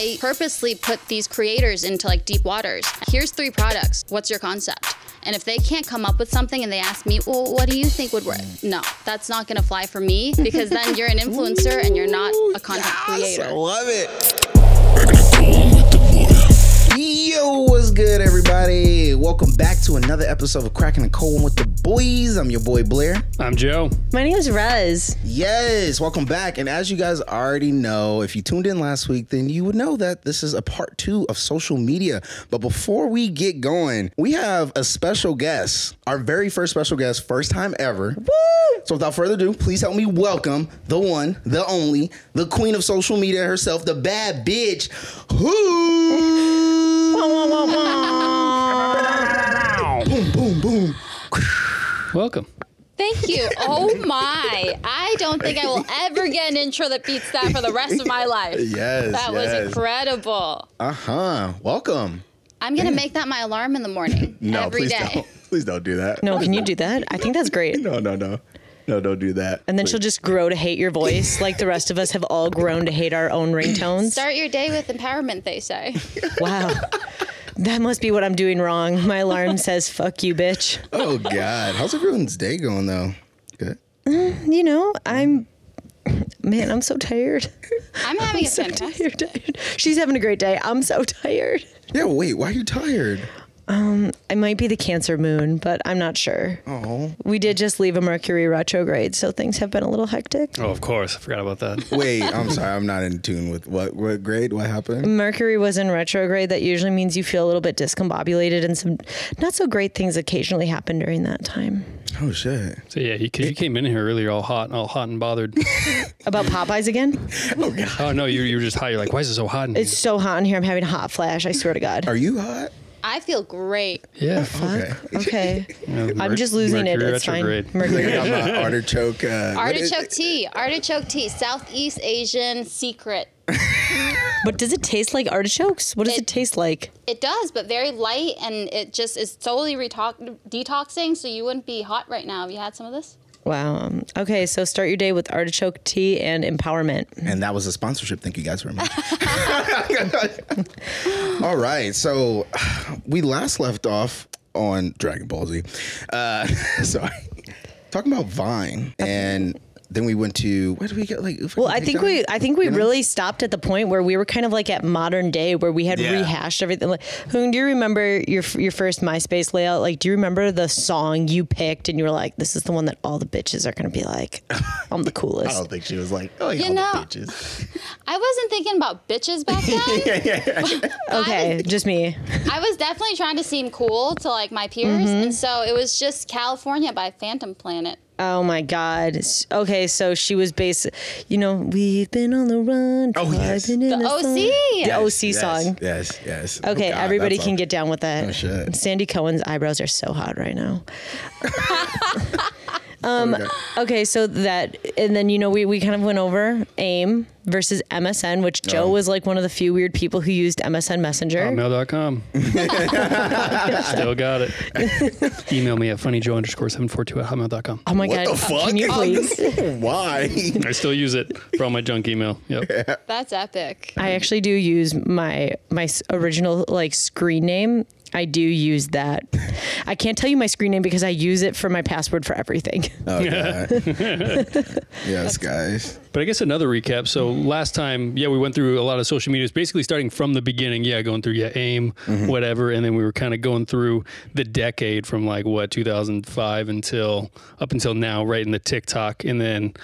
I purposely put these creators into like deep waters. Here's three products. What's your concept? And if they can't come up with something and they ask me, well, what do you think would work? No, that's not gonna fly for me because then you're an influencer and you're not a content Yes, I love it. Yo, what's good, everybody? Welcome back to another episode of Cracking and Cold with the Boys. I'm your boy Blair. I'm Joe. My name is Rez. Yes, welcome back. And as you guys already know, if you tuned in last week, then you would know that this is a part two of social media. But before we get going, we have a special guest, our very first special guest, first time ever. Woo! So without further ado, please help me welcome the one, the only, the queen of social media herself, the bad bitch, who. boom, boom, boom. Welcome. Thank you. Oh my. I don't think I will ever get an intro that beats that for the rest of my life. Yes, That was incredible. Uh huh. Welcome. I'm gonna make that my alarm in the morning No, every please day. don't. Please don't do that. No, can you do that? I think that's great. No, no, no. No, don't do that. And then she'll just grow to hate your voice, like the rest of us have all grown to hate our own ringtones. Start your day with empowerment, they say. Wow. That must be what I'm doing wrong. My alarm says, fuck you, bitch. Oh God, how's everyone's day going though? Good. Mm, you know, I'm, man, I'm so tired. I'm having a So fantastic. tired. She's having a great day. I'm so tired. Yeah. Wait. Why are you tired? Um, I might be the Cancer moon, but I'm not sure. Oh. We did just leave a Mercury retrograde, so things have been a little hectic. Oh, of course. I forgot about that. Wait. I'm sorry. I'm not in tune with what. What grade? What happened? Mercury was in retrograde. That usually means you feel a little bit discombobulated, and some not so great things occasionally happen during that time. Oh shit. So yeah, you, you came in here earlier all hot, all hot and bothered. About Popeyes again? Oh God. oh no, you you were just hot. You're like, why is it so hot? In here? It's so hot in here. I'm having a hot flash. I swear to God. Are you hot? I feel great. yeah. Okay. Okay. Yeah, I'm just losing it. Mercury It's fine. retrograde. Mercury. I'm not artichoke. Uh, what is- Artichoke tea. Artichoke tea. Southeast Asian secret. But does it taste like artichokes? What does it, It- taste like? It does, but very light, and it just is totally reto- detoxing. So you wouldn't be hot right now if you had some of this. Wow. Um, Okay, so start your day with artichoke tea and empowerment. And that was a sponsorship. Thank you guys very much. All right. So we last left off on Dragon Ball Z. Uh, sorry. Talking about Vine. And then we went to, where did we get? Like, Well, I think we I think we really stopped at the point where we were kind of like at modern day where we had Yeah. rehashed everything. Like, Hoon, do you remember your your first MySpace layout? Like, do you remember the song you picked and you were like, "This is the one that all the bitches are going to be like, I'm the coolest." I don't think she was like, oh, yeah, You know- bitches. I wasn't thinking about bitches back then. yeah, yeah, yeah. Okay, just me. I was definitely trying to seem cool to like my peers, Mm-hmm. and so it was just California by Phantom Planet. Oh my God. Okay, so she was based. You know, we've been on the run. Oh, yes. driving in The sun." OC. The OC Yes, song. Yes, yes. Oh, Okay, God, everybody can all- get down with that. Oh, shit. Sandy Cohen's eyebrows are so hot right now. Um, okay. Okay, so that, and then, you know, we, we kind of went over AIM versus MSN, which uh-huh. Joe Oh. was like one of the few weird people who used MSN Messenger. Hotmail.com. Still got it. Email me at funnyjoe underscore 742 at hotmail.com. oh my What God. the fuck? Can you please? Why? I still use it for all my junk email. Yep. That's epic. I actually do use my my s- original like screen name. I do use that. I can't tell you my screen name because I use it for my password for everything. Oh, God. yes, guys. But I guess another recap. So last time, yeah, we went through a lot of social media. It's basically starting from the beginning. Yeah, going through yeah, AIM, mm-hmm. whatever, and then we were kind of going through the decade from like what 2005 until up until now, right in the TikTok, and then.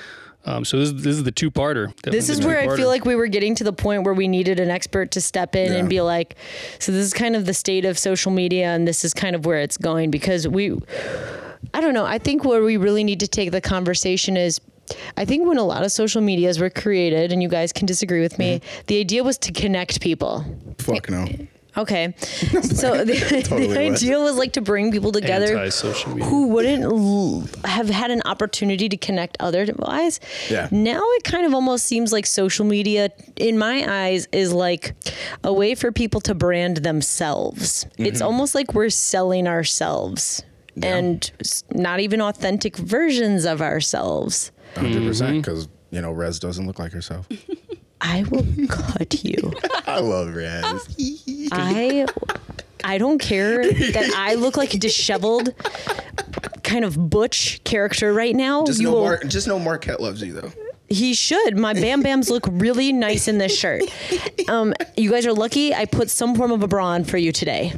Um, so this, this is the two-parter. This is where I feel like we were getting to the point where we needed an expert to step in Yeah. and be like, so this is kind of the state of social media and this is kind of where it's going because we I don't know, I think where we really need to take the conversation is I think when a lot of social medias were created, and you guys can disagree with me, Mm-hmm. the idea was to connect people. Fuck no. Okay. So the, Totally the idea was like to bring people together who wouldn't l- have had an opportunity to connect otherwise. Yeah. Now it kind of almost seems like social media, in my eyes, is like a way for people to brand themselves. Mm-hmm. It's almost like we're selling ourselves. And not even authentic versions of ourselves. 100 percent mm-hmm. because you know Rez doesn't look like herself. I will cut you. I love Raz. I I don't care that I look like a disheveled kind of butch character right now. Just You know, will- Mark, just know Marquette loves you though. he should. My Bam Bams look really nice in this shirt. Um, you guys are lucky I put some form of a bra on for you today.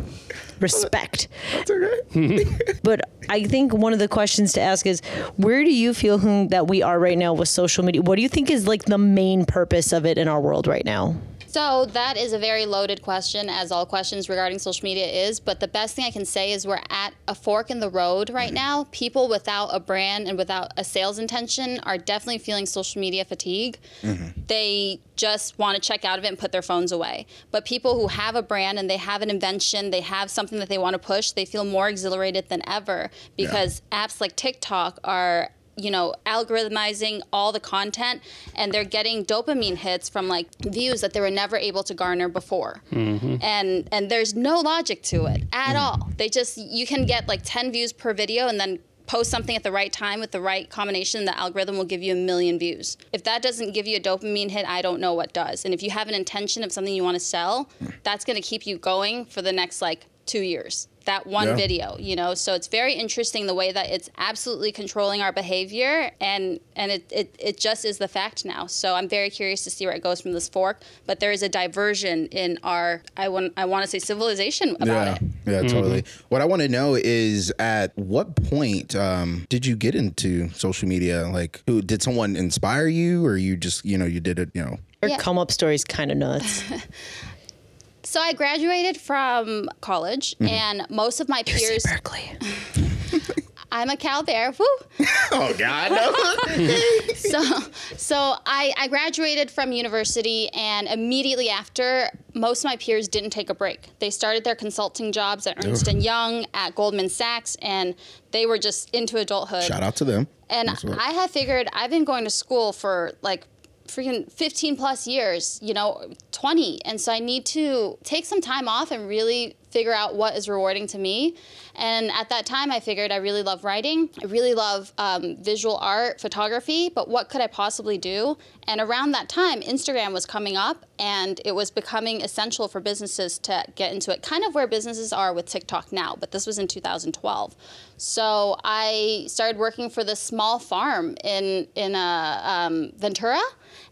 Respect. That's okay. But I think one of the questions to ask is where do you feel that we are right now with social media? What do you think is like the main purpose of it in our world right now? So that is a very loaded question, as all questions regarding social media is. But the best thing I can say is we're at a fork in the road right mm-hmm. now. People without a brand and without a sales intention are definitely feeling social media fatigue. Mm-hmm. They just want to check out of it and put their phones away. But people who have a brand and they have an invention, they have something that they want to push, they feel more exhilarated than ever because apps like TikTok are you know, algorithmizing all the content and they're getting dopamine hits from like views that they were never able to garner before. Mm-hmm. And and there's no logic to it at mm. all. They just you can get like 10 views per video and then post something at the right time with the right combination, the algorithm will give you a million views. If that doesn't give you a dopamine hit, I don't know what does. And if you have an intention of something you want to sell, that's going to keep you going for the next like 2 years. That one Yeah. video, you know. So it's very interesting the way that it's absolutely controlling our behavior and and it, it, it just is the fact now. So I'm very curious to see where it goes from this fork. But there is a diversion in our I want I want to say civilization about Yeah, it. yeah, totally. What I want to know is at what point um, did you get into social media? Like, who did someone inspire you, or you just, you know, you did it, you know? Our Yeah. come up story is kind of nuts. So I graduated from college mm-hmm. and most of my peers Berkeley. I'm a Cal Bear. Woo. Oh God, no. so so I, I graduated from university and immediately after most of my peers didn't take a break they started their consulting jobs at ernst and young at goldman sachs and they were just into adulthood Shout out to them. and i had figured i've been going to school for like freaking 15 plus years you know 20 and so i need to take some time off and really figure out what is rewarding to me. And at that time i figured i really love writing. I really love um, visual art photography. But what could i possibly do? And around that time instagram was coming up and it was becoming essential for businesses to get into it. Kind of where businesses are with tiktok now but this was in 2012 so i started working for this small farm in in uh, um, ventura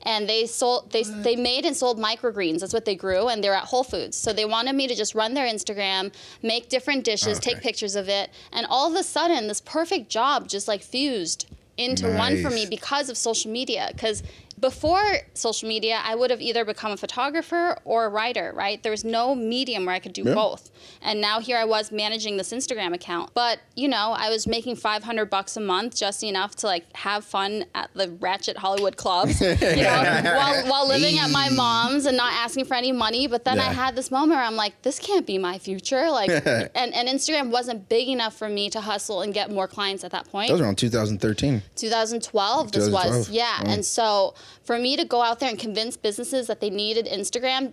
and they sold they they made and sold microgreens. That's what they grew, and they're at Whole Foods. So they wanted me to just run their Instagram, make different dishes, take pictures of it, and all of a sudden, this perfect job just like fused into one for me because of social media. Because before social media, I would have either become a photographer or a writer, right? There was no medium where I could do Yeah. both. And now here I was managing this Instagram account. But, you know, I was making 500 bucks a month, just enough to like have fun at the ratchet Hollywood clubs, you know, while, while living at my mom's and not asking for any money. But then I had this moment where I'm like, this can't be my future. Like, and, and Instagram wasn't big enough for me to hustle and get more clients at that point. That was around 2013. 2012 this was yeah and so for me to go out there and convince businesses that they needed instagram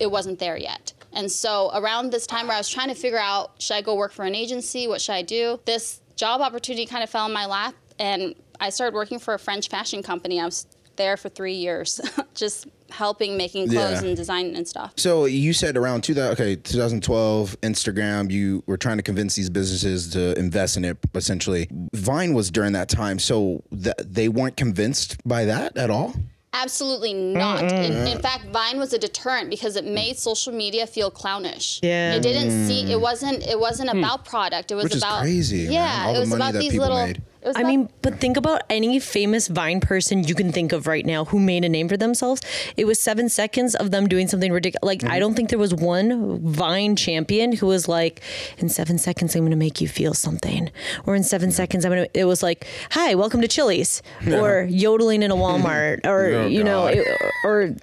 it wasn't there yet. And so around this time where i was trying to figure out should i go work for an agency? What should i do? This job opportunity kind of fell in my lap and i started working for a french fashion company. I was there for three years just helping making clothes Yeah. and design and stuff So you said around 2000, okay, 2012, Instagram, you were trying to convince these businesses to invest in it, essentially. Vine was during that time. So th- they weren't convinced by that at all? Absolutely not. In, in fact, Vine was a deterrent because it made social media feel clownish. Yeah. It didn't see. It mm. wasn't. It wasn't hmm. about product. It was Which is about crazy, man. Yeah, All it the was money about that these people little. made. I mean, but think about any famous Vine person you can think of right now who made a name for themselves. It was seven seconds of them doing something ridiculous. Like, I don't think there was one Vine champion who was like, in seven seconds, I'm going to make you feel something. Or in seven seconds, I'm going to, it was like, hi, welcome to Chili's. Or yodeling in a Walmart. Or, Oh, you know, it- or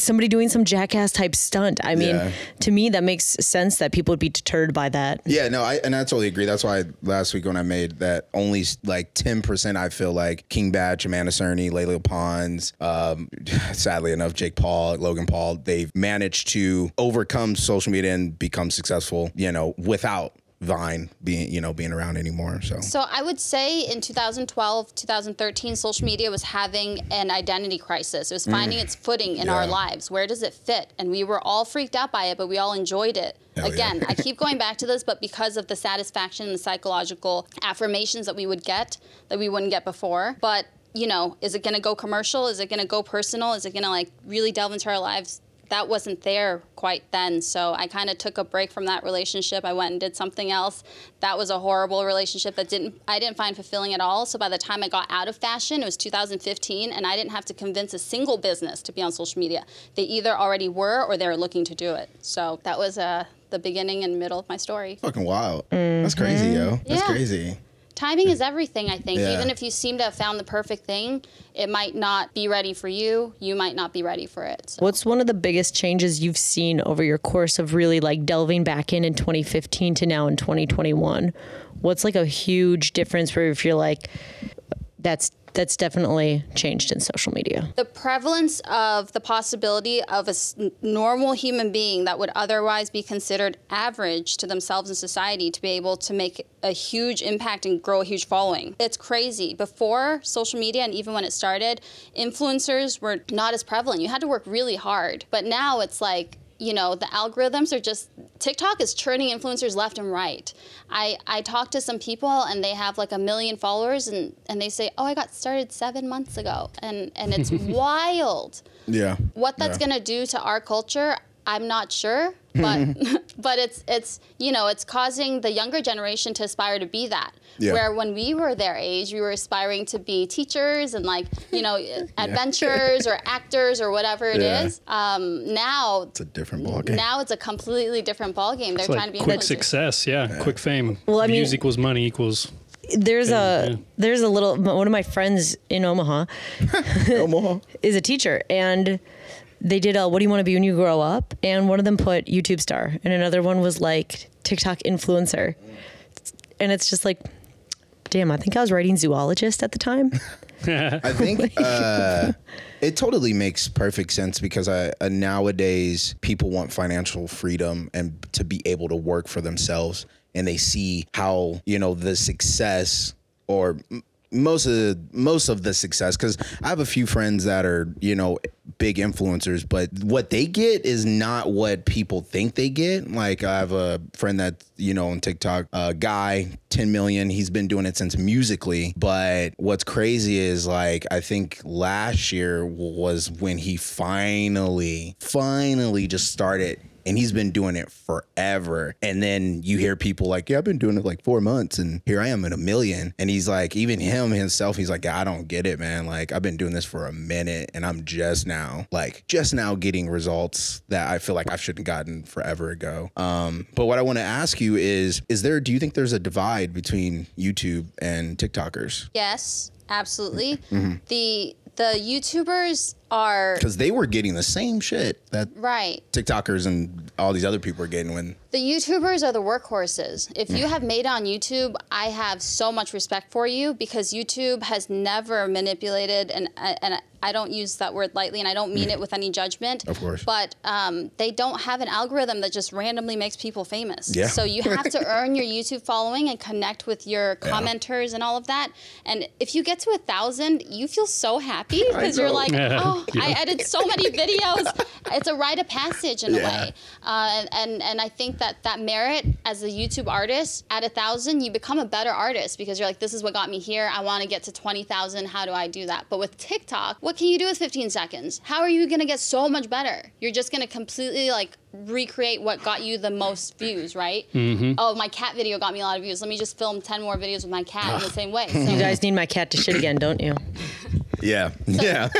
somebody doing some jackass type stunt. I mean, Yeah. to me, that makes sense that people would be deterred by that. Yeah, no, I and I totally agree. That's why last week when I made that only like ten percent, I feel like King Bach, Amanda Cerny, Lele Pons, um, sadly enough, Jake Paul, Logan Paul, they've managed to overcome social media and become successful. You know, without Vine being you know being around anymore. So So I would say in 2012, 2013, social media was having an identity crisis. It was finding its footing in our Mm. Lives. Where does it fit? And we were all freaked out by it, but we all enjoyed it. Hell yeah. Again, I keep going back to this, but because of the satisfaction and the psychological affirmations that we would get that we wouldn't get before. But you know, is it going to go commercial? Is it going to go personal? Is it going to like really delve into our lives? That wasn't there quite then. So I kind of took a break from that relationship. I went and did something else. That was a horrible relationship that didn't I didn't find fulfilling at all. So by the time I got out of fashion, it was 2015 and I didn't have to convince a single business to be on social media. They either already were or they were looking to do it. So that was uh, the beginning and middle of my story. fucking wild. That's crazy, yo. That's Yeah. crazy. Timing is everything, I think. Yeah. Even if you seem to have found the perfect thing, it might not be ready for you. You might not be ready for it. So. What's one of the biggest changes you've seen over your course of really like delving back in in 2015 to now in 2021? What's like a huge difference where if you're like, that's that's definitely changed in social media. the prevalence of the possibility of a normal human being that would otherwise be considered average to themselves in society to be able to make a huge impact and grow a huge following. It's crazy. Before social media and even when it started, influencers were not as prevalent. You had to work really hard. But now it's like, you know, the algorithms are just TikTok is churning influencers left and right. I, I talk to some people and they have like a million followers and, and they say, Oh, I got started seven months ago and, and it's wild. Yeah. What that's Yeah. gonna do to our culture, I'm not sure. But but it's it's you know, it's causing the younger generation to aspire to be that. Yeah. Where when we were their age, we were aspiring to be teachers and like, you know, adventurers or actors or whatever it Yeah. is. Um, now It's a different ballgame. now it's a completely different ballgame. They're It's trying like to be quick influencers. success, yeah, quick fame. Well, I mean- Views equals money equals. There's a yeah. there's a little one of my friends in Omaha Omaha. is a teacher and they did a what do you want to be when you grow up and one of them put YouTube star and another one was like TikTok influencer. And it's just like damn, I think I was writing zoologist at the time. I think uh, it totally makes perfect sense because I, uh, nowadays people want financial freedom and to be able to work for themselves, and they see how you know the success or m- most of the, most of the success because I have a few friends that are you know big influencers, but what they get is not what people think they get. Like I have a friend that you know on TikTok, a guy, 10 million. He's been doing it since Musical.ly, but what's crazy is like I think last year was when he finally, finally just started and he's been doing it forever. And then you hear people like, "Yeah, I've been doing it like four months, and here I am at a million. And he's like, even him himself, he's like, "I don't get it, man. Like, I've been doing this for a minute, and I'm just now, like, just now getting results that I feel like I should have gotten forever ago." Um, but what I want to ask you is, is there? Do you think there's a divide between YouTube and TikTokers? Yes, absolutely. Mm-hmm. The the YouTubers are Because they were getting the same shit that right. TikTokers and all these other people are getting when The YouTubers are the workhorses. If you have made on YouTube, I have so much respect for you because YouTube has never manipulated, and and I don't use that word lightly, and I don't mean it with any judgment. Of course. But um, they don't have an algorithm that just randomly makes people famous. Yeah. So you have to earn your YouTube following and connect with your commenters and all of that. And if you get to a thousand, you feel so happy because you're know. like, Yeah. I edited so many videos. It's a rite of passage in a way. Uh, and and I think that that merit as a YouTube artist at a thousand, you become a better artist because you're like, this is what got me here. I want to get to twenty thousand. How do I do that? But with TikTok, what can you do with fifteen seconds? How are you gonna get so much better? You're just gonna completely like recreate what got you the most views, right? Oh, my cat video got me a lot of views. Let me just film ten more videos with my cat in the same way. So You guys need my cat to shit again, don't you? yeah, yeah.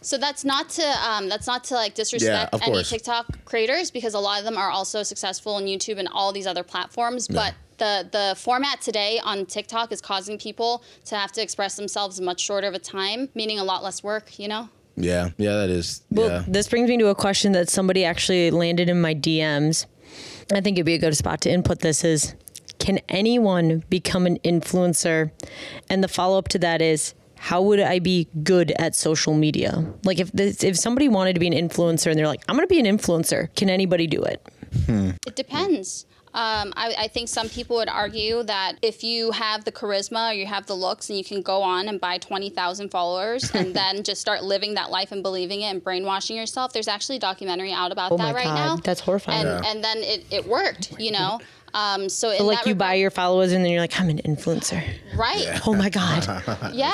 So that's not to um, that's not to like disrespect of any course. TikTok creators because a lot of them are also successful on YouTube and all these other platforms. But the the format today on TikTok is causing people to have to express themselves in much shorter of a time, meaning a lot less work. You know. Yeah, yeah, that is. Well, yeah. this brings me to a question that somebody actually landed in my DMs. I think it'd be a good spot to input this is can anyone become an influencer? And the follow up to that is how would I be good at social media? Like if this, if somebody wanted to be an influencer and they're like, I'm going to be an influencer, can anybody do it? It depends. Um, I, I think some people would argue that if you have the charisma or you have the looks and you can go on and buy 20,000 followers and then just start living that life and believing it and brainwashing yourself, there's actually a documentary out about Oh that my right God, now. that's horrifying. And, and then it, it worked, you know? Um, so in like you regard- buy your followers and then you're like, I'm an influencer. right. Oh my God. Yeah.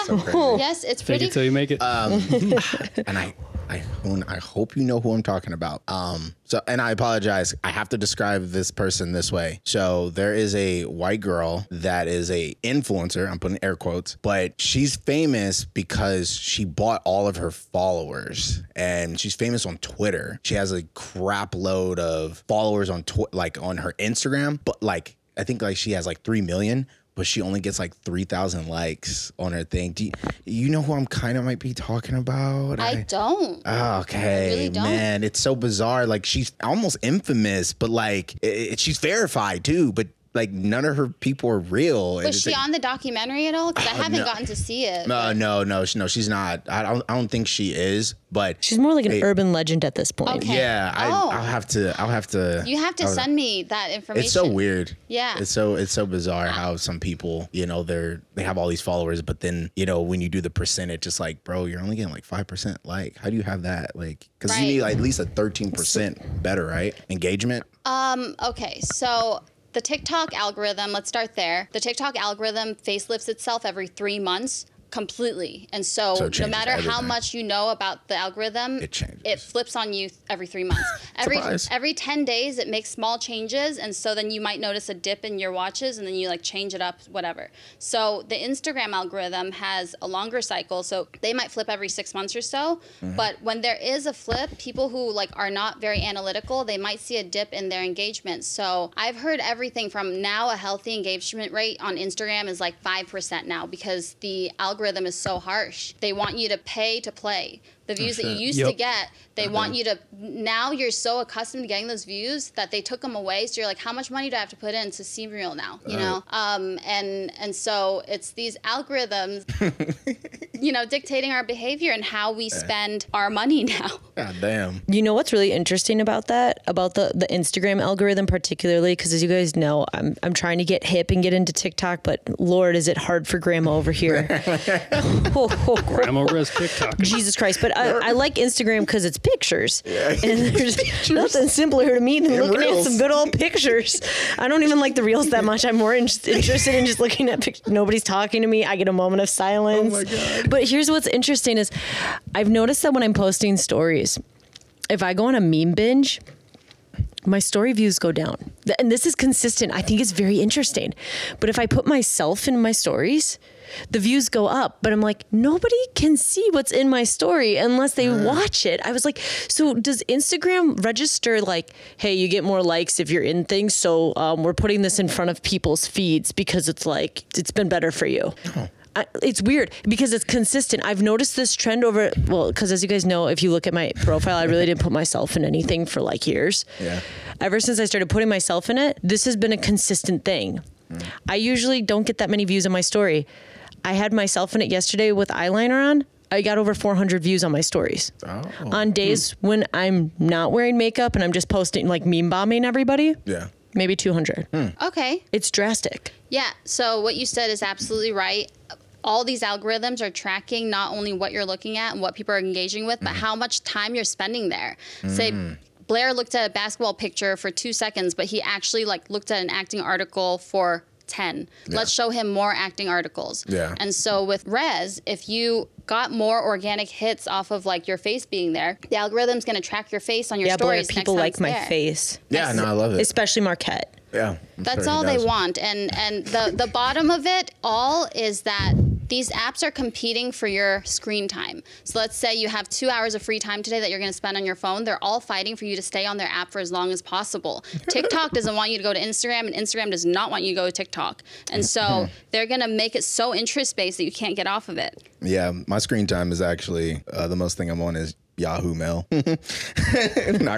yes, it's Fake pretty. it till you make it. and I, I, I hope you know who I'm talking about. Um, so, and I apologize. I have to describe this person this way. So, there is a white girl that is a influencer. I'm putting air quotes, but she's famous because she bought all of her followers, and she's famous on Twitter. She has a crap load of followers on tw- like on her Instagram, but like I think like she has like three million but she only gets like 3,000 likes on her thing. Do you, you know who I'm kind of might be talking about? I don't. Oh, okay, really don't. man, it's so bizarre. Like she's almost infamous, but like it, it- she's verified too. But like none of her people are real. Was it's she like- on the documentary at all? Because I haven't no. gotten to see it. Uh, no, no, she- no, she's not. I don't. I don't think she is. But She's more like an Hey. urban legend at this point. Okay. yeah, I, Oh. I'll have to. I'll have to. you have to I'll- send me that information. It's so weird. Yeah. It's so it's so bizarre how some people, you know, they're they have all these followers, but then, you know, when you do the percentage, it's like, bro, you're only getting like five percent like. How do you have that? Like because Right. you need like, at least a thirteen percent better, right? Engagement. Um, okay, so the TikTok algorithm, let's start there. The TikTok algorithm facelifts itself every three months completely. And so, So no matter how much you know about the algorithm, It changes. it flips on you every three months. every Surprise. every 10 days, it makes small changes. And so then you might notice a dip in your watches and then you like change it up, whatever. So the Instagram algorithm has a longer cycle. So they might flip every six months or so. Mm-hmm. But when there is a flip, people who like are not very analytical, they might see a dip in their engagement. So I've heard everything from now a healthy engagement rate on Instagram is like 5% now because the algorithm is so harsh. They want you to pay to play. The views that you shit. used to get, they want you to now you're so accustomed to getting those views that they took them away. So you're like, how much money do I have to put in to see real now? You know? Um and and so it's these algorithms you know, dictating our behavior and how we spend our money now. God damn. You know what's really interesting about that, about the, the Instagram algorithm particularly, because as you guys know, I'm I'm trying to get hip and get into TikTok, but Lord, is it hard for Grandma over here? Grandma Rez TikTok. Jesus Christ! But I, I like Instagram because it's pictures, Yeah. and there's nothing simpler to me than looking at some good old pictures. I don't even like the reels that much. I'm more in- interested in just looking at pictures. Nobody's talking to me. I get a moment of silence. Oh my God. But here's what's interesting is, I've noticed that when I'm posting stories, if I go on a meme binge, my story views go down. And this is consistent. I think it's very interesting. But if I put myself in my stories, the views go up. But I'm like, nobody can see what's in my story unless they watch it. I was like, so does Instagram register like, hey, you get more likes if you're in things? So um, we're putting this in front of people's feeds because it's like, it's been better for you. I, it's weird because it's consistent. I've noticed this trend over well, because as you guys know, if you look at my profile, I really didn't put myself in anything for like years. Yeah. Ever since I started putting myself in it, this has been a consistent thing. I usually don't get that many views on my story. I had myself in it yesterday with eyeliner on. I got over 400 views on my stories. Oh. On days hmm. when I'm not wearing makeup and I'm just posting like meme bombing everybody, Yeah. maybe 200. Hmm. Okay. It's drastic. Yeah. So what you said is absolutely right. All these algorithms are tracking not only what you're looking at and what people are engaging with, but hmm. how much time you're spending there. Say Blair looked at a basketball picture for two seconds, but he actually like looked at an acting article for 10. Let's show him more acting articles. Yeah. And so with Rez, if you got more organic hits off of like your face being there, the algorithm's going to track your face on your Yeah, boy, stories. next people time like it's my there. face, Yeah, no, I love it. especially Marquette. Yeah. I'm That's sure all they want. And and the the bottom of it all is that these apps are competing for your screen time. So let's say you have 2 hours of free time today that you're going to spend on your phone. They're all fighting for you to stay on their app for as long as possible. TikTok doesn't want you to go to Instagram and Instagram does not want you to go to TikTok. And so they're going to make it so interest based that you can't get off of it. Yeah, my screen time is actually uh, the most thing I'm on is Yahoo Mail. Not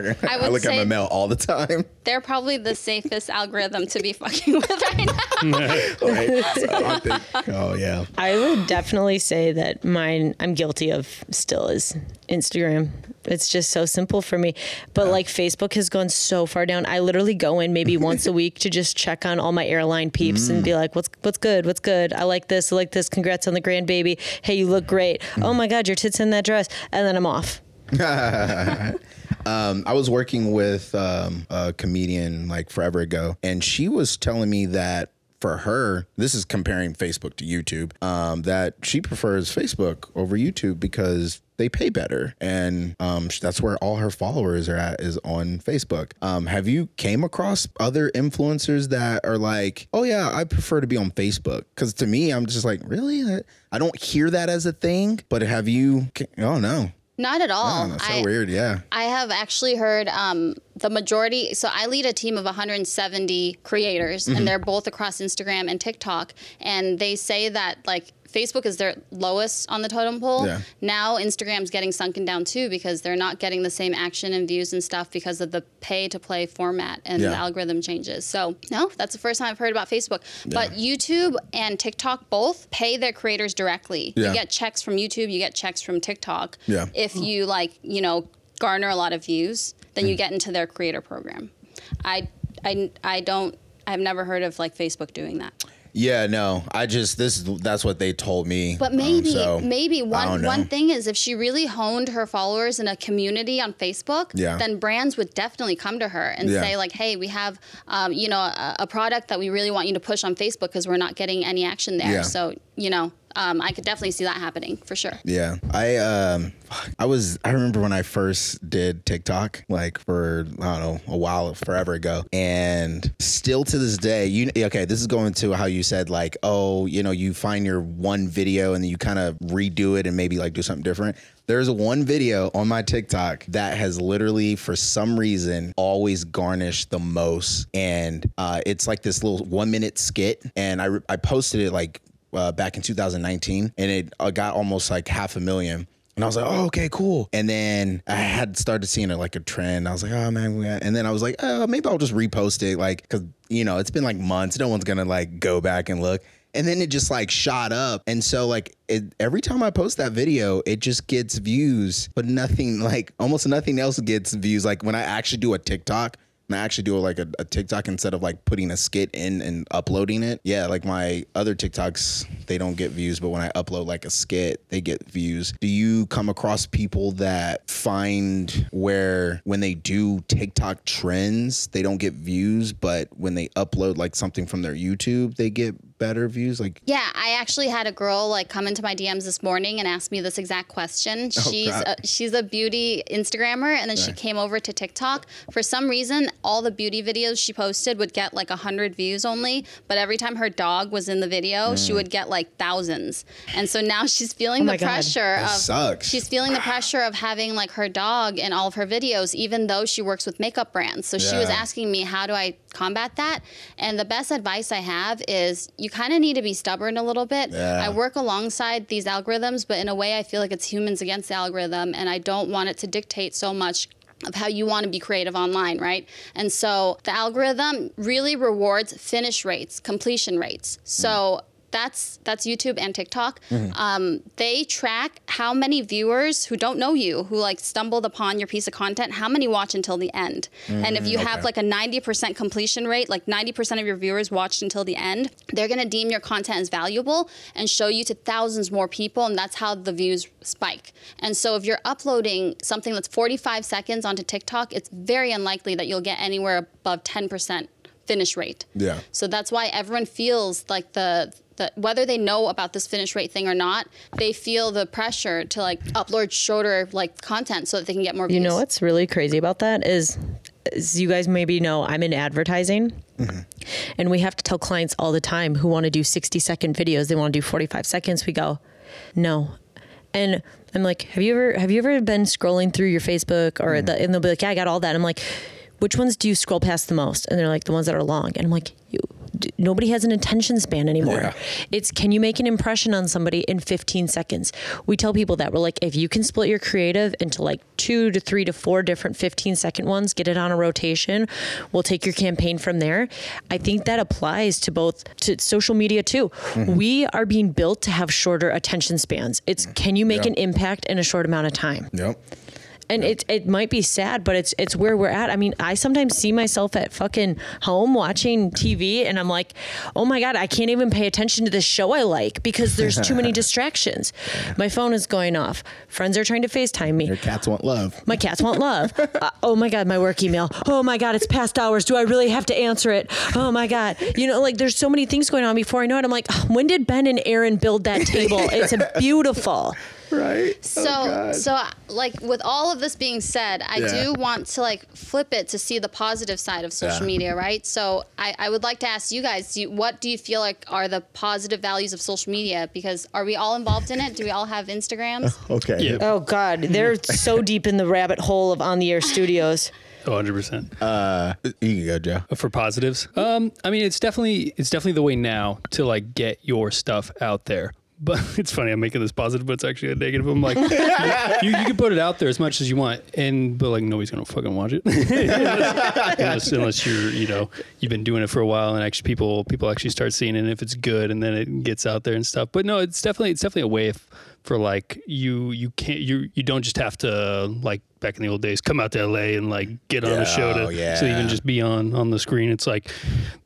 gonna- I I, look at my mail all the time. They're probably the safest algorithm to be fucking with right now. Right? So think, oh yeah. I would definitely say that mine I'm guilty of still is Instagram. it's just so simple for me. But like Facebook has gone so far down. I literally go in maybe once a week to just check on all my airline peeps and be Mm. like, what's what's good? What's good? I like this. I like this. Congrats on the grandbaby. Hey, you look great. Mm. Oh my God, your tits in that dress. And then I'm off. Um, I was working with um, a comedian like forever ago, and she was telling me that for her, this is comparing Facebook to YouTube, um, that she prefers Facebook over YouTube because they pay better, and um, that's where all her followers are at is on Facebook. Um, have you came across other influencers that are like, oh yeah, I prefer to be on Facebook? Because to me, I'm just like, really, I, I don't hear that as a thing. But have you? Oh no, Not at all. oh, that's so I, weird. Yeah. I have actually heard um, the majority. So I lead a team of 170 creators, Mm-hmm. and they're both across Instagram and TikTok. And they say that like Facebook is their lowest on the totem pole. Yeah. Now Instagram's getting sunken down too because they're not getting the same action and views and stuff because of the pay to play format and Yeah. the algorithm changes. So no, that's the first time I've heard about Facebook. But YouTube and TikTok both pay their creators directly. Yeah. You get checks from YouTube, you get checks from TikTok. Yeah. If you like, you know, garner a lot of views, then Hmm. you get into their creator program. I I I don't I've never heard of like Facebook doing that. Yeah, no. I just this that's what they told me. But Um, maybe so, maybe one one thing is if she really honed her followers in a community on Facebook, Yeah. then brands would definitely come to her and Yeah. say like, "Hey, we have um, you know a, a product that we really want you to push on Facebook because we're not getting any action there." Yeah. So you know, um, I could definitely see that happening for sure. Yeah, I um, I was I remember when I first did TikTok, like for I don't know a while, forever ago, and still to this day, you okay? This is going to how you said like, oh, you know, you find your one video and then you kind of redo it and maybe like do something different. There's one video on my TikTok that has literally, for some reason, always garnished the most, and uh, it's like this little one minute skit, and I I posted it like uh, back in 2019, and it uh, got almost like half a million. And I was like, oh, okay, cool. And then I had started seeing it like a trend. I was like, oh man, we got-" and then I was like, oh, maybe I'll just repost it, like, because you know it's been like months. No one's gonna like go back and look. And then it just like shot up. And so like it, every time I post that video, it just gets views, but nothing like almost nothing else gets views. Like when I actually do a TikTok, and I actually do like a, a TikTok instead of like putting a skit in and uploading it. Yeah, like my other TikToks, they don't get views, but when I upload like a skit, they get views. Do you come across people that find where when they do TikTok trends, they don't get views, but when they upload like something from their YouTube, they get better views? Like, Yeah, I actually had a girl like come into my DMs this morning and ask me this exact question. Oh, she's a, she's a beauty Instagrammer, and then she came over to TikTok. For some reason, all the beauty videos she posted would get like hundred views only, but every time her dog was in the video, she mm. would get like thousands. And so now she's feeling Oh the my God. pressure That of sucks. she's feeling the ah. pressure of having like her dog in all of her videos, even though she works with makeup brands. So she was asking me, how do I combat that? And the best advice I have is you kind of need to be stubborn a little bit. Yeah. I work alongside these algorithms, but in a way, I feel like it's humans against the algorithm, and I don't want it to dictate so much of how you want to be creative online, right? And so the algorithm really rewards finish rates, completion rates. So that's that's YouTube and TikTok. Um, they track how many viewers who don't know you, who like stumbled upon your piece of content, how many watch until the end. and if you have like a 90% completion rate, like 90% of your viewers watched until the end, they're gonna deem your content as valuable and show you to thousands more people, and that's how the views spike. And so if you're uploading something that's 45 seconds onto TikTok, it's very unlikely that you'll get anywhere above 10% finish rate. Yeah. So that's why everyone feels like the the, whether they know about this finish rate thing or not, they feel the pressure to like upload shorter like content so that they can get more views. You know what's really crazy about that is, as you guys maybe know, I'm in advertising. Mm-hmm. And we have to tell clients all the time who want to do 60 second videos, they want to do 45 seconds. We go, no. And I'm like, have you ever have you ever been scrolling through your Facebook or the, mm-hmm. and they'll be like, yeah, I got all that. I'm like, which ones do you scroll past the most? And they're like, the ones that are long. And I'm like, you, d- nobody has an attention span anymore. Yeah. It's can you make an impression on somebody in 15 seconds? We tell people that we're like, if you can split your creative into like two to three to four different 15 second ones, get it on a rotation, we'll take your campaign from there. I think that applies to both to social media too. Mm-hmm. We are being built to have shorter attention spans. It's can you make Yeah. an impact in a short amount of time? Yep. And it it might be sad, but it's it's where we're at. I mean, I sometimes see myself at fucking home watching TV, and I'm like, oh my god, I can't even pay attention to this show I like because there's too many distractions. My phone is going off. Friends are trying to Facetime me. Your cats want love. My cats want love. Uh, oh my God, my work email. Oh my God, it's past hours. Do I really have to answer it? Oh my God. You know, like there's so many things going on before I know it. I'm like, "Oh, when did Ben and Aaron build that table? It's a beautiful. Right. So, so like with all of this being said, I Yeah. do want to like flip it to see the positive side of social Yeah. media, right? So, I, I would like to ask you guys, do you, what do you feel like are the positive values of social media? Because are we all involved in it? Do we all have Instagrams? Okay. Yeah. Oh God, they're so deep in the rabbit hole of on the air studios. Oh, 100%. You can go, Joe. for positives um i mean it's definitely it's definitely the way now to like get your stuff out there but it's funny i'm making this positive but it's actually a negative. I'm like you, you can put it out there as much as you want and but like nobody's gonna fucking watch it. Unless, unless, unless you're you know you've been doing it for a while and actually people people actually start seeing it and if it's good and then it gets out there and stuff. But no it's definitely it's definitely a way f- for like you you can't you you don't just have to like back in the old days come out to LA and like get on a show Oh, to yeah. so even just be on on the screen. It's like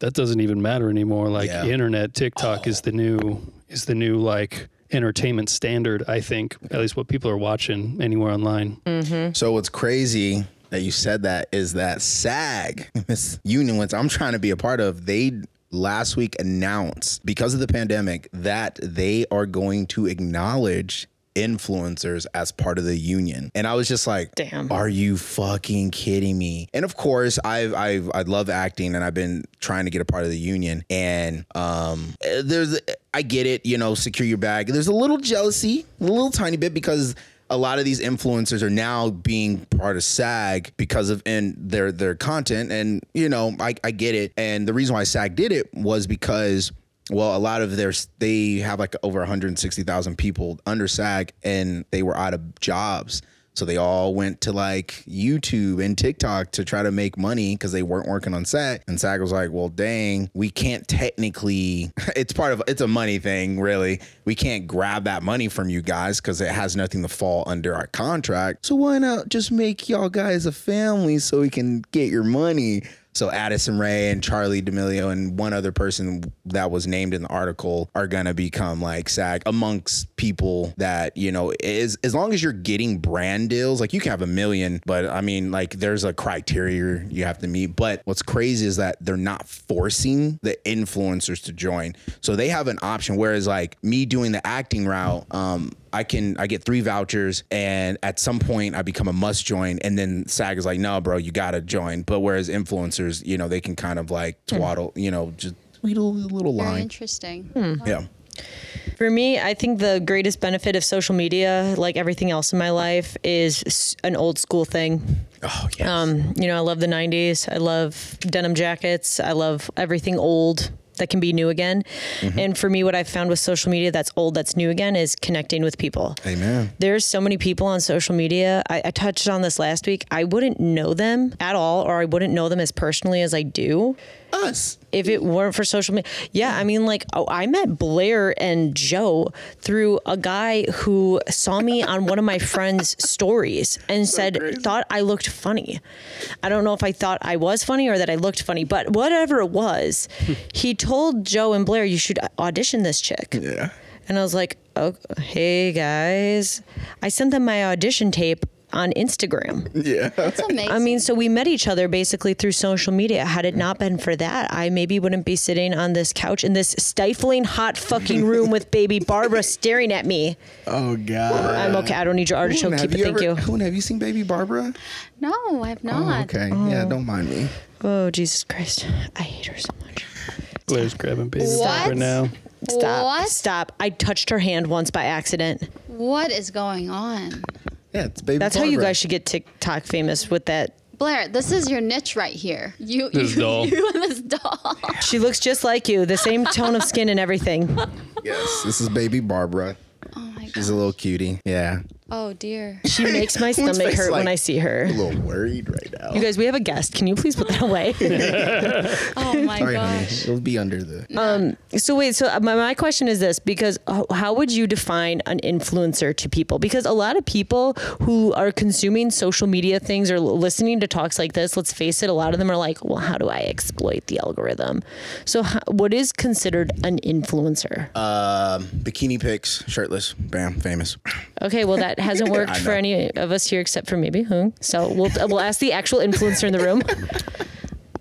that doesn't even matter anymore. Like Yeah. internet tiktok is oh. the new is the new like entertainment standard i think at least what people are watching anywhere online. Mm-hmm. So what's crazy that you said that is that SAG, this union, which I'm trying to be a part of, they last week announced because of the pandemic that they are going to acknowledge influencers as part of the union. And I was just like, Damn. are you fucking kidding me? And of course, I've I've I love acting and I've been trying to get a part of the union. And um there's I get it, you know, secure your bag. There's a little jealousy, a little tiny bit because a lot of these influencers are now being part of SAG because of in their their content, and you know I, I get it. And the reason why SAG did it was because well, a lot of their they have like over 160,000 people under SAG, and they were out of jobs. So they all went to like YouTube and TikTok to try to make money because they weren't working on SAG. And SAG was like, "Well, dang, we can't technically. It's part of it's a money thing, really. We can't grab that money from you guys because it has nothing to fall under our contract. So why not just make y'all guys a family so we can get your money?" So Addison Rae and Charli D'Amelio and one other person that was named in the article are gonna become like SAG amongst people that you know is as long as you're getting brand deals, like you can have a million, but I mean like there's a criteria you have to meet. But what's crazy is that they're not forcing the influencers to join, so they have an option. Whereas like me doing the acting route, um, I can I get three vouchers and at some point I become a must join and then SAG is like no bro you gotta join but whereas influencers you know they can kind of like twaddle you know just tweedle a little Very line interesting. yeah For me, I think the greatest benefit of social media, like everything else in my life, is an old school thing. oh yes Um, you know, I love the 90s. I love denim jackets. I love everything old that can be new again. Mm-hmm. And for me, what I've found with social media that's old, that's new again, is connecting with people. amen There's so many people on social media. I, I touched on this last week. I wouldn't know them at all, or I wouldn't know them as personally as I do us if it weren't for social media. Yeah, I mean, like, oh, I met Blair and Joe through a guy who saw me on one of my friend's stories and said, thought I looked funny. I don't know if I thought I was funny or that I looked funny, but whatever it was, he told Joe and Blair, you should audition this chick. yeah And I was like, oh, hey guys. I sent them my audition tape on Instagram. yeah That's amazing. I mean, so we met each other basically through social media. Had it not been for that, I maybe wouldn't be sitting on this couch in this stifling hot fucking room with baby Barbara staring at me. oh god I'm okay. I don't need your artichoke. Have Keep it. you Thank ever, you. Hoon, have you seen Baby Barbara? no, I have Oh, not. okay. Yeah, oh. don't mind me. Oh, Jesus Christ. I hate her so much. blair's grabbing baby What? right now Stop. What? Stop. I touched her hand once by accident. What is going on? Yeah, it's Baby That's how you guys should get TikTok famous with that. Blair, this is your niche right here. You, This you, doll. you and this doll. She looks just like you, the same tone of skin and everything. Yes, this is Baby Barbara. Oh My god. She's a little cutie. Yeah. Oh dear. She makes my Woman's stomach face hurt when I see her. A little worried right now. You guys, we have a guest. Can you please put that away? Oh my Sorry, honey. It'll be under the. Um. so wait, so my, my question is this because how would you define an influencer to people? Because a lot of people who are consuming social media things or listening to talks like this, let's face it, a lot of them are like, well, how do I exploit the algorithm? So how, what is considered an influencer? Um, bikini pics, shirtless, bam, famous. Okay, well that hasn't worked for any of us here except for maybe Hung. So we'll we'll ask the actual influencer in the room.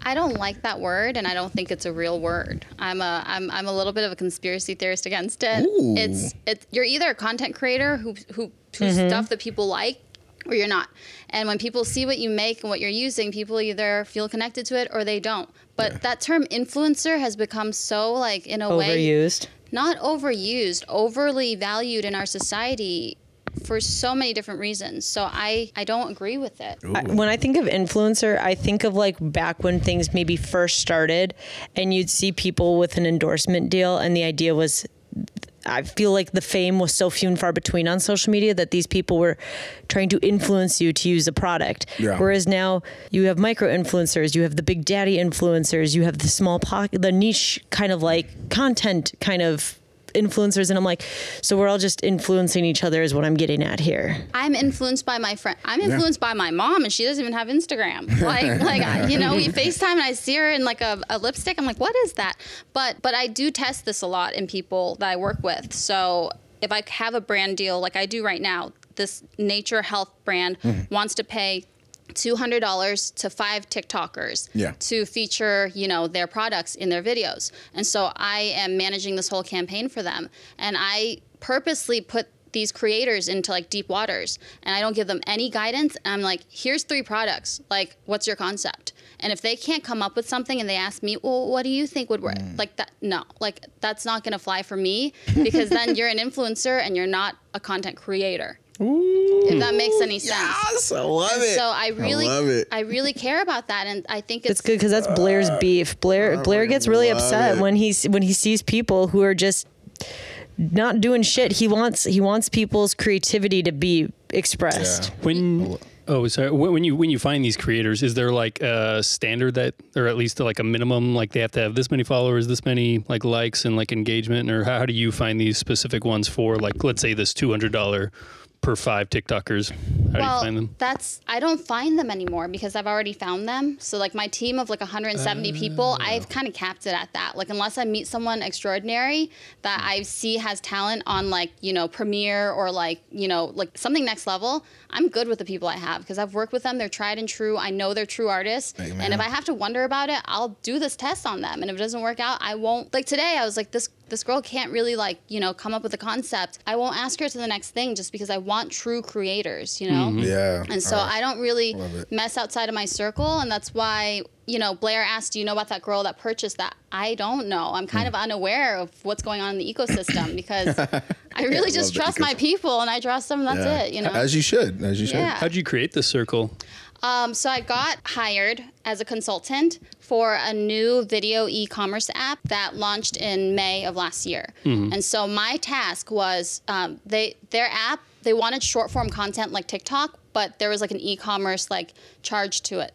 I don't like that word, and I don't think it's a real word. I'm a I'm, I'm a little bit of a conspiracy theorist against it. Ooh. It's it's you're either a content creator who who whose mm-hmm. stuff that people like, or you're not. And when people see what you make and what you're using, people either feel connected to it or they don't. But that term influencer has become so like in a way Overused. not overused, overly valued in our society for so many different reasons. So I I don't agree with it. I- when I think of influencer, I think of like back when things maybe first started and you'd see people with an endorsement deal and the idea was I feel like the fame was so few and far between on social media that these people were trying to influence you to use a product. Yeah. Whereas now you have micro influencers, you have the big daddy influencers, you have the small pocket, the niche kind of like content kind of influencers. And I'm like, so we're all just influencing each other is what I'm getting at here. I'm influenced by my friend. I'm influenced by my mom, and she doesn't even have Instagram. Like, like I- you know, we Facetime, and I see her in like a, a lipstick. I'm like, what is that? But but I do test this a lot in people that I work with. So if I have a brand deal, like I do right now, this nature health brand mm-hmm. wants to pay. $200 to five TikTokers Yeah. to feature, you know, their products in their videos. And so I am managing this whole campaign for them. And I purposely put these creators into like deep waters and I don't give them any guidance. And I'm like, here's three products. Like, what's your concept? And if they can't come up with something and they ask me, well, what do you think would work? Mm. Like that, no, like that's not going to fly for me because then you're an influencer and you're not a content creator. If that makes any sense. Yes, I love And it. So I really, love it. I really care about that, and I think it's, It's good because that's uh, Blair's beef. Blair Blair gets really upset it. when he's when he sees people who are just not doing shit. He wants he wants people's creativity to be expressed. When oh sorry when when you when you find these creators, is there like a standard that, or at least like a minimum, like they have to have this many followers, this many like likes and like engagement, or how, how do you find these specific ones for like let's say this two hundred dollar per five TikTokers? How do you well, find them? that's I don't find them anymore because I've already found them. So like my team of like 170 people, oh. I've kind of capped it at that. Like unless I meet someone extraordinary that I see has talent on like you know Premiere or like you know like something next level, I'm good with the people I have because I've worked with them. They're tried and true. I know they're true artists. And if I have to wonder about it, I'll do this test on them. And if it doesn't work out, I won't. Like today, I was like this this girl can't really like you know come up with a concept. I won't ask her to the next thing just because I want true creators. You know. yeah. And so I don't really mess outside of my circle, and that's why you know Blair asked, "Do you know about that girl that purchased that?" I don't know. I'm Hmm. kind of unaware of what's going on in the ecosystem because I really just trust my people, and I trust them. That's Yeah. it. You know. As you should. As you should. Yeah. How'd you create this circle? Um, so I got hired as a consultant for a new video e-commerce app that launched in May of last year. And so my task was um, they their app they wanted short form content like TikTok, but there was like an e-commerce like charge to it.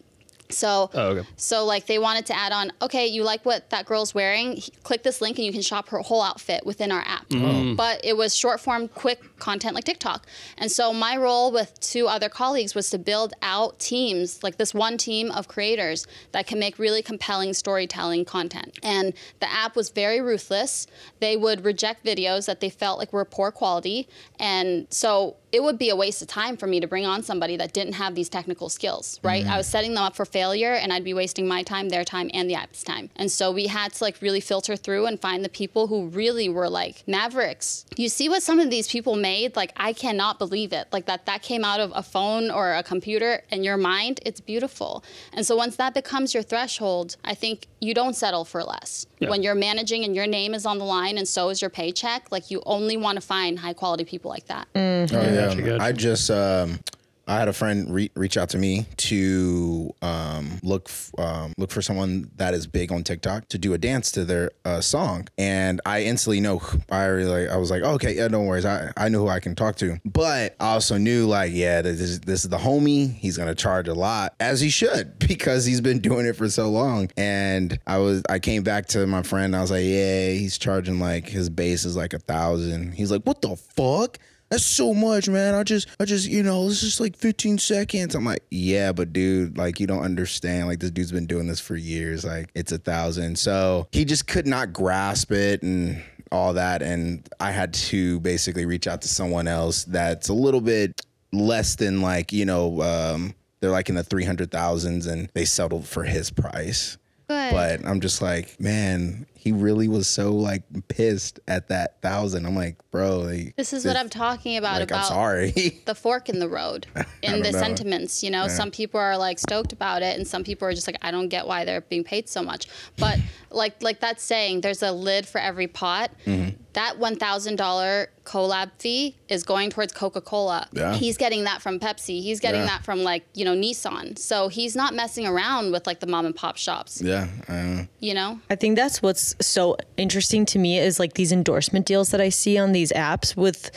So Oh, okay. so like they wanted to add on, okay, you like what that girl's wearing? Click this link and you can shop her whole outfit within our app. Mm. But it was short form, quick content like TikTok. And so my role with two other colleagues was to build out teams, like this one team of creators that can make really compelling storytelling content. And the app was very ruthless. They would reject videos that they felt like were poor quality. And so it would be a waste of time for me to bring on somebody that didn't have these technical skills, right? Mm-hmm. I was setting them up for failure and I'd be wasting my time, their time, and the app's time. And so we had to like really filter through and find the people who really were like mavericks. You see what some of these people made? Like I cannot believe it. Like that that came out of a phone or a computer in your mind, it's beautiful. And so once that becomes your threshold, I think you don't settle for less. Yeah. When you're managing and your name is on the line and so is your paycheck, like you only want to find high quality people like that. Oh yeah. Gotcha, gotcha. I just um I had a friend re- reach out to me to um, look f- um, look for someone that is big on TikTok to do a dance to their uh, song, and I instantly know. I really, I was like, okay, yeah, no worries. I, I know who I can talk to, but I also knew like, yeah, this is, this is the homie. He's gonna charge a lot, as he should, because he's been doing it for so long. And I was, I came back to my friend. I was like, yeah, he's charging like his base is like a thousand. He's like, what the fuck? That's so much, man. I just, I just, you know, it's just like 15 seconds. I'm like, yeah, but dude, like, you don't understand. Like, this dude's been doing this for years. Like, it's a thousand. So he just could not grasp it and all that. And I had to basically reach out to someone else that's a little bit less than like, you know, um, they're like in the 300,000s and they settled for his price. Good. But I'm just like, man, he really was so like pissed at that thousand. I'm like, bro, like, this is what I'm talking about. like, I'm about sorry. the fork in the road in the know. sentiments. You know, some people are like stoked about it, and some people are just like, I don't get why they're being paid so much. But like like that saying, there's a lid for every pot. Mm-hmm. That one thousand dollar collab fee is going towards Coca Cola. Yeah. He's getting that from Pepsi. He's getting Yeah. that from like you know Nissan. So he's not messing around with like the mom and pop shops. yeah. I, You know. I think that's what's so interesting to me is like these endorsement deals that I see on these apps with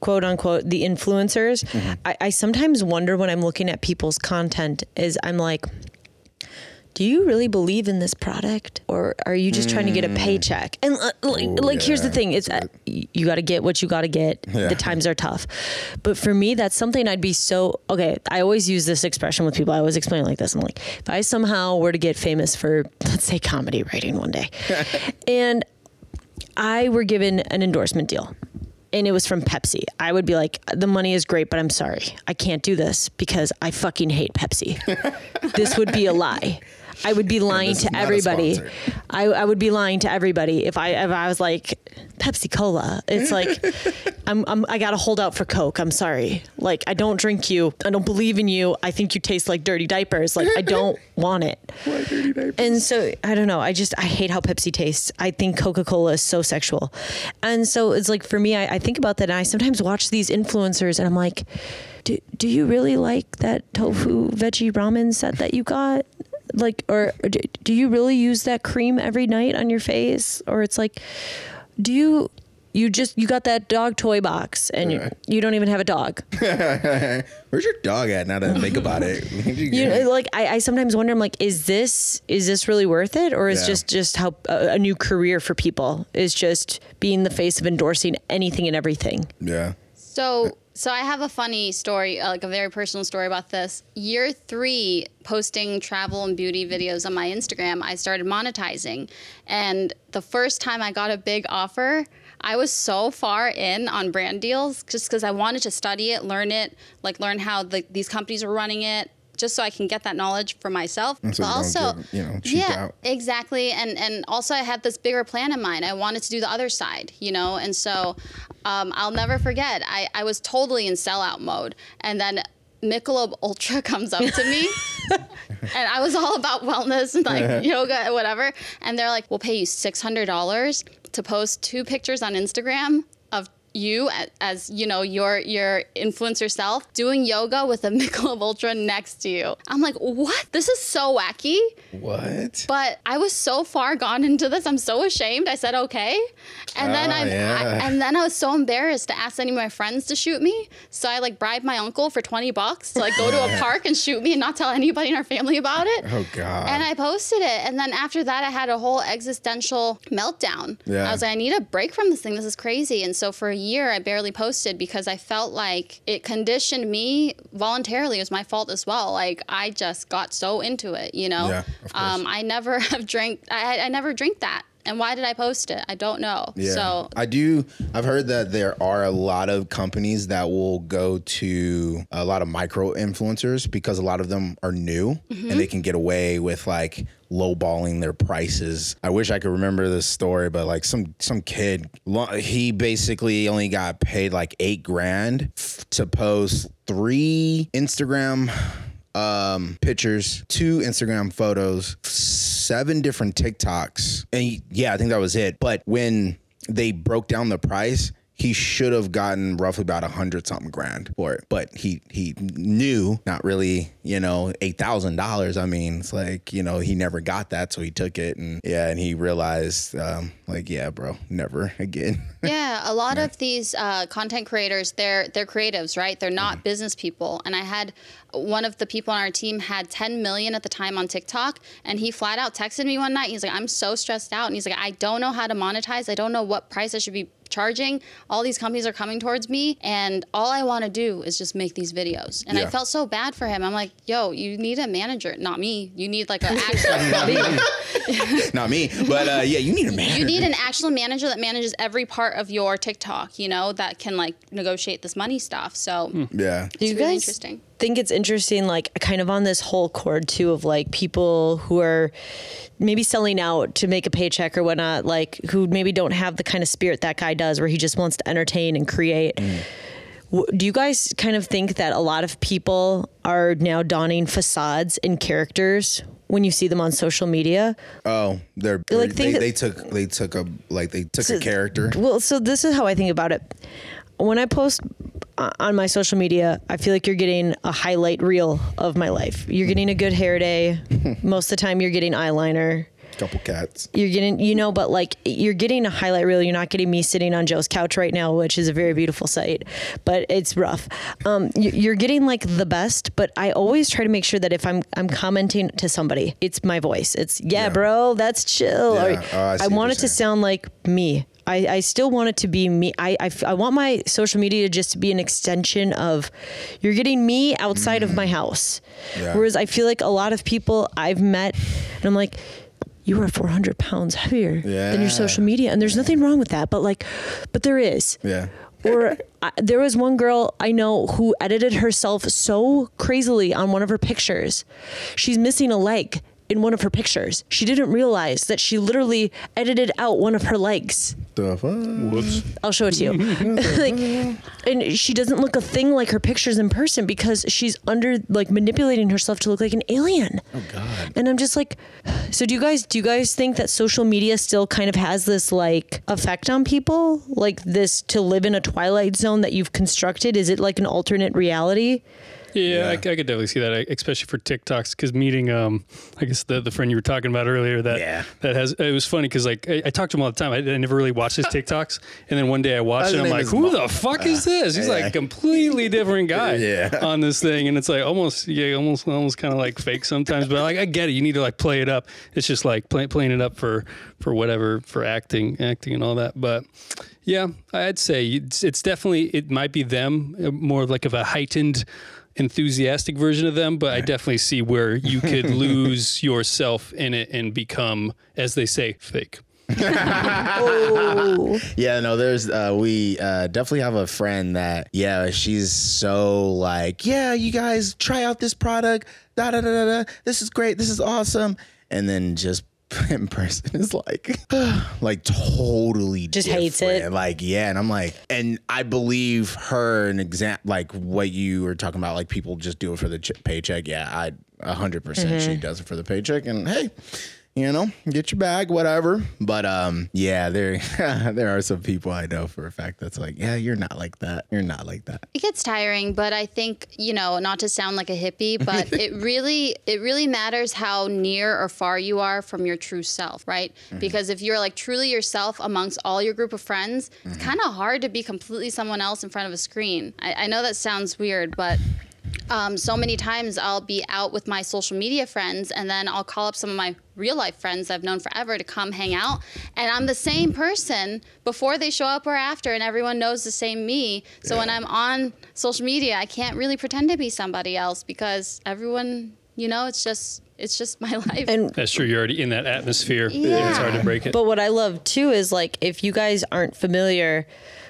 quote unquote the influencers. Mm-hmm. I, I sometimes wonder when I'm looking at people's content is I'm like, do you really believe in this product or are you just trying to get a paycheck? And uh, like, like here's the thing, it's uh, you got to get what you got to get. The times are tough. But for me that's something I'd be so okay, I always use this expression with people. I always explain it like this. I'm like, if I somehow were to get famous for let's say comedy writing one day and I were given an endorsement deal and it was from Pepsi, I would be like, the money is great, but I'm sorry. I can't do this because I fucking hate Pepsi. this would be a lie. I would be lying to everybody. I, I would be lying to everybody if I if I was like Pepsi Cola. It's like I'm, I'm I gotta hold out for Coke. I'm sorry. Like I don't drink you. I don't believe in you. I think you taste like dirty diapers. Like I don't want it. And so I don't know. I just I hate how Pepsi tastes. I think Coca Cola is so sexual, and so it's like for me, I, I think about that, and I sometimes watch these influencers, and I'm like, do do you really like that tofu veggie ramen set that you got? Like, or do, do you really use that cream every night on your face? Or it's like, do you? You just you got that dog toy box and you, you don't even have a dog. where's your dog at now that I think about it? You you get it? know, like I, I sometimes wonder i'm like is this is this really worth it or is Yeah. just just how a, a new career for people is just being the face of endorsing anything and everything yeah. So, so I have a funny story, uh, like a very personal story about this. Year three, posting travel and beauty videos on my Instagram, I started monetizing, and the first time I got a big offer. I was so far in on brand deals just because I wanted to study it, learn it, like learn how the, these companies were running it, just so I can get that knowledge for myself. so but also, give- you know, cheap yeah, out. exactly. And and also i had this bigger plan in mind. I wanted to do the other side you know? And so um, i'll never forget. I, I was totally in sellout mode. And then Michelob Ultra comes up to me, and I was all about wellness and like yoga and whatever. And they're like, "We'll pay you six hundred dollars to post two pictures on Instagram you as, you know your your influencer self doing yoga with a Michelob Ultra next to you." I'm like, "What? This is so wacky." What? But I was so far gone into this. I'm so ashamed. I said okay, and then Oh, I, yeah. I and then I was so embarrassed to ask any of my friends to shoot me. So I like bribed my uncle for twenty bucks to like go to a park and shoot me and not tell anybody in our family about it. Oh God. And I posted it, and then after that, I had a whole existential meltdown. Yeah. I was like, I need a break from this thing. This is crazy. And so for a year, I barely posted because I felt like it conditioned me voluntarily. It was my fault as well. Like I just got so into it, you know. Yeah. Um, I never have drank. I I never drink that. And why did I post it? I don't know. Yeah. So I do. I've heard that there are a lot of companies that will go to a lot of micro influencers because a lot of them are new Mm-hmm. and they can get away with like lowballing their prices. I wish I could remember this story, but like some some kid, he basically only got paid like eight grand to post three Instagram um pictures, two Instagram photos, seven different TikToks. And yeah, I think that was it. But when they broke down the price, he should have gotten roughly about a hundred something grand for it. But he he knew not really, you know, eight thousand dollars. I mean, it's like you know he never got that, so he took it, and yeah, and he realized um, like yeah, bro, never again. Yeah, a lot of these uh, content creators, they're they're creatives, right? They're not business people. And I had one of the people on our team had 10 million at the time on TikTok, and he flat out texted me one night. He's like, "I'm so stressed out," and he's like, "I don't know how to monetize. I don't know what price I should be charging. All these companies are coming towards me, and all I want to do is just make these videos." And I felt so bad for him. I'm like, "Yo, you need a manager, not me. You need like an actual." not me, but uh, yeah, you need a manager. You need an actual manager that manages every part of your TikTok, you know, that can like negotiate this money stuff. So yeah. it's you really guys interesting. Think it's interesting, like kind of on this whole chord too of like people who are maybe selling out to make a paycheck or whatnot, like who maybe don't have the kind of spirit that guy does, where he just wants to entertain and create. Mm. W- Do you guys kind of think that a lot of people are now donning facades and characters when you see them on social media? Oh, they're Like, they, they took they took a like they took a character. Well, so this is how I think about it. When I post on my social media, I feel like you're getting a highlight reel of my life. You're getting a good hair day. Most of the time, you're getting eyeliner. Couple cats. You're getting, you know, but like you're getting a highlight reel. You're not getting me sitting on Joe's couch right now, which is a very beautiful sight, but it's rough. Um, you- you're getting like the best, but I always try to make sure that if I'm I'm commenting to somebody, it's my voice. It's yeah, Yeah. bro, that's chill. Yeah. Or, Oh, I see I what want you're it to saying. sound like me. I, I still want it to be me. I I want my social media just to be an extension of you're getting me outside of my mm. house. Yeah. Whereas I feel like a lot of people I've met, and I'm like, you are 400 pounds heavier than your social media. And there's nothing wrong with that. But like, but there is. Yeah. Or I, there was one girl I know who edited herself so crazily on one of her pictures. She's missing a leg in one of her pictures. She didn't realize that she literally edited out one of her legs. The ah. fuck? Whoops. I'll show it to you. like, and she doesn't look a thing like her pictures in person because she's under like manipulating herself to look like an alien. Oh God. And I'm just like, so do you guys do you guys think that social media still kind of has this like effect on people, like this to live in a twilight zone that you've constructed? Is it like an alternate reality? Yeah, I, I could definitely see that, especially for TikToks. Because meeting, um, I guess the, the friend you were talking about earlier, that Yeah. that has it was funny because like I, I talk to him all the time. I, I never really watched his TikToks, and then one day I watched it. I'm like, who Mo- the fuck is this? He's like yeah. a completely different guy Yeah. on this thing, and it's like almost yeah, almost almost kind of like fake sometimes. But like I get it. You need to like play it up. It's just like play, playing it up for for whatever for acting, acting and all that. But yeah, I'd say it's, it's definitely it might be them uh, more like of a heightened enthusiastic version of them, but I definitely see where you could lose yourself in it and become, as they say, fake. Oh, Yeah, no, there's uh we uh definitely have a friend that yeah, she's so like, yeah, you guys try out this product, da da da da da. This is great, this is awesome. And then just in person is like like totally Just hates it. Like, yeah, and I'm like, and I believe her an example like what you were talking about, like people just do it for the ch- paycheck. Yeah, i hundred percent she mm-hmm. does it for the paycheck and hey, you know, get your bag, whatever. But um, yeah, there there are some people I know for a fact that's like, yeah, you're not like that. You're not like that. It gets tiring, but I think, you know, not to sound like a hippie, but it really it really matters how near or far you are from your true self, right? Because if you're like truly yourself amongst all your group of friends, it's kind of hard to be completely someone else in front of a screen. I, I know that sounds weird, but um, so many times I'll be out with my social media friends and then I'll call up some of my real life friends I've known forever to come hang out. And I'm the same person before they show up or after, and everyone knows the same me. So when I'm on social media, I can't really pretend to be somebody else because everyone, you know, it's just. It's just my life. and That's true. You're already in that atmosphere. Yeah. It's hard to break it. But what I love too is like if you guys aren't familiar,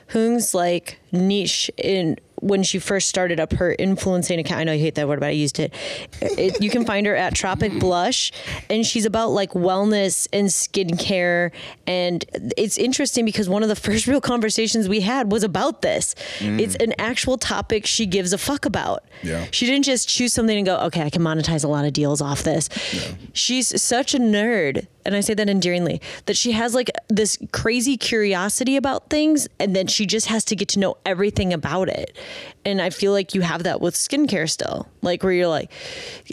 Hoon's like niche in when she first started up her influencing account. I know you hate that word, but I used it. it you can find her at Tropic Blush, and she's about like wellness and skincare. And it's interesting because one of the first real conversations we had was about this. Mm. It's an actual topic she gives a fuck about. Yeah. She didn't just choose something and go, okay, I can monetize a lot of deals off this. Yeah. She's such a nerd and I say that endearingly, that she has like this crazy curiosity about things, and then she just has to get to know everything about it. And I feel like you have that with skincare still, like where you're like,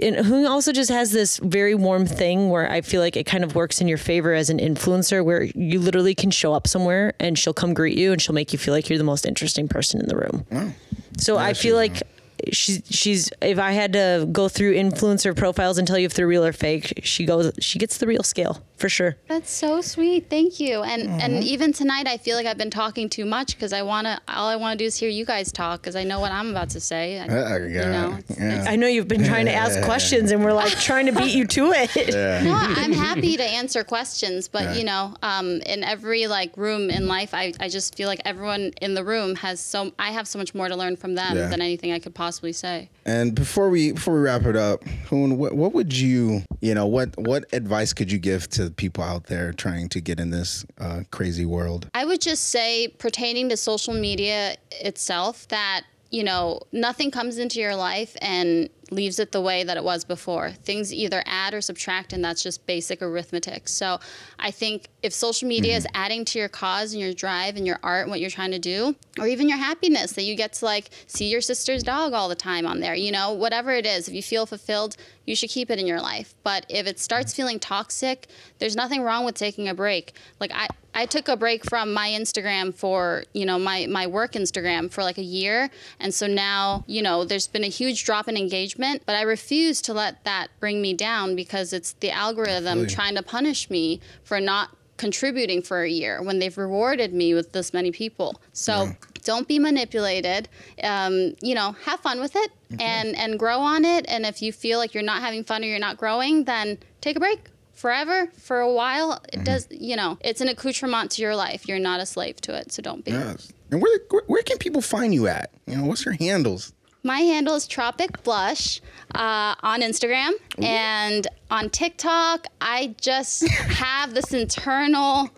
and who also just has this very warm thing where I feel like it kind of works in your favor as an influencer, where you literally can show up somewhere and she'll come greet you and she'll make you feel like you're the most interesting person in the room. Wow. So I feel like she's she's if I had to go through influencer profiles and tell you if they're real or fake, she goes she gets the real scale for sure. That's so sweet. Thank you. And and even tonight, I feel like I've been talking too much because I wanna. All I want to do is hear you guys talk because I know what I'm about to say. I- Uh, you know, it's- yeah. I know you've been trying to ask questions and we're like trying to beat you to it. Yeah. No, I'm happy to answer questions, but you know, um, in every like room in life, I, I just feel like everyone in the room has so I have so much more to learn from them Yeah. than anything I could possibly say. And before we before we wrap it up, Hoon, what, what would you you know what what advice could you give to people out there trying to get in this uh, crazy world? I would just say, pertaining to social media itself, that, you know, nothing comes into your life and leaves it the way that it was before. Things either add or subtract, and that's just basic arithmetic. So I think if social media is mm-hmm. adding to your cause and your drive and your art and what you're trying to do, or even your happiness that you get to like see your sister's dog all the time on there, you know, whatever it is, if you feel fulfilled, you should keep it in your life. But if it starts mm. feeling toxic, there's nothing wrong with taking a break. Like I, I took a break from my Instagram for, you know, my, my work Instagram for like a year. And so now, you know, there's been a huge drop in engagement, but I refuse to let that bring me down because it's the algorithm Absolutely. trying to punish me for not contributing for a year when they've rewarded me with this many people. So don't be manipulated. Um, you know, have fun with it and and grow on it. And if you feel like you're not having fun or you're not growing, then take a break. Forever, for a while, it does. You know, it's an accoutrement to your life. You're not a slave to it, so don't be. Yes. And where, where where can people find you at? You know, what's your handles? My handle is Tropic Blush uh, on Instagram and on TikTok. I just have this internal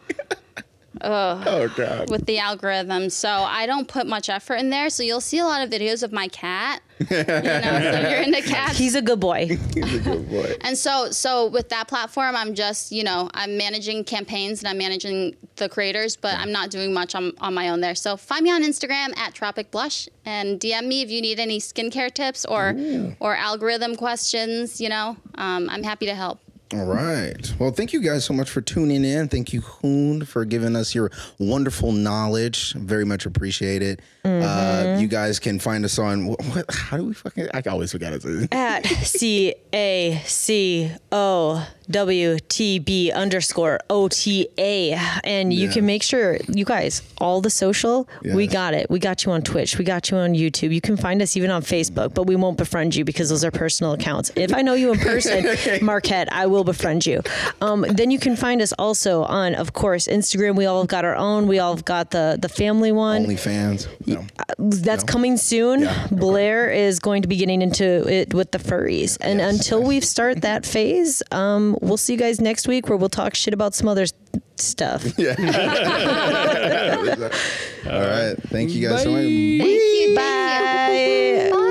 Oh God. with the algorithm, so I don't put much effort in there. So you'll see a lot of videos of my cat. You know, so you're into cats. He's a good boy. He's a good boy. And so, so with that platform, I'm just, you know, I'm managing campaigns and I'm managing the creators, but I'm not doing much on, on my own there. So find me on Instagram at Tropic Blush and DM me if you need any skincare tips or or algorithm questions. You know, um, I'm happy to help. All right. Well, thank you guys so much for tuning in. Thank you, Hoon, for giving us your wonderful knowledge. Very much appreciate it. Uh, you guys can find us on what, what? How do we fucking? I always forget it. At C A C O W T B underscore O T A. And you Yeah. can make sure, you guys, all the social, we got it. We got you on Twitch. We got you on YouTube. You can find us even on Facebook, but we won't befriend you because those are personal accounts. If I know you in person, Marquette, I will befriend you. Um, then you can find us also on, of course, Instagram. We all have got our own. We all have got the, the family one. OnlyFans. No. That's coming soon. Yeah, okay. Blair is going to be getting into it with the furries. And Yes, until we start that phase, um, we'll see you guys next week where we'll talk shit about some other stuff. Yeah. All right. Thank you guys so much. Bye. Thank you. Bye. Bye.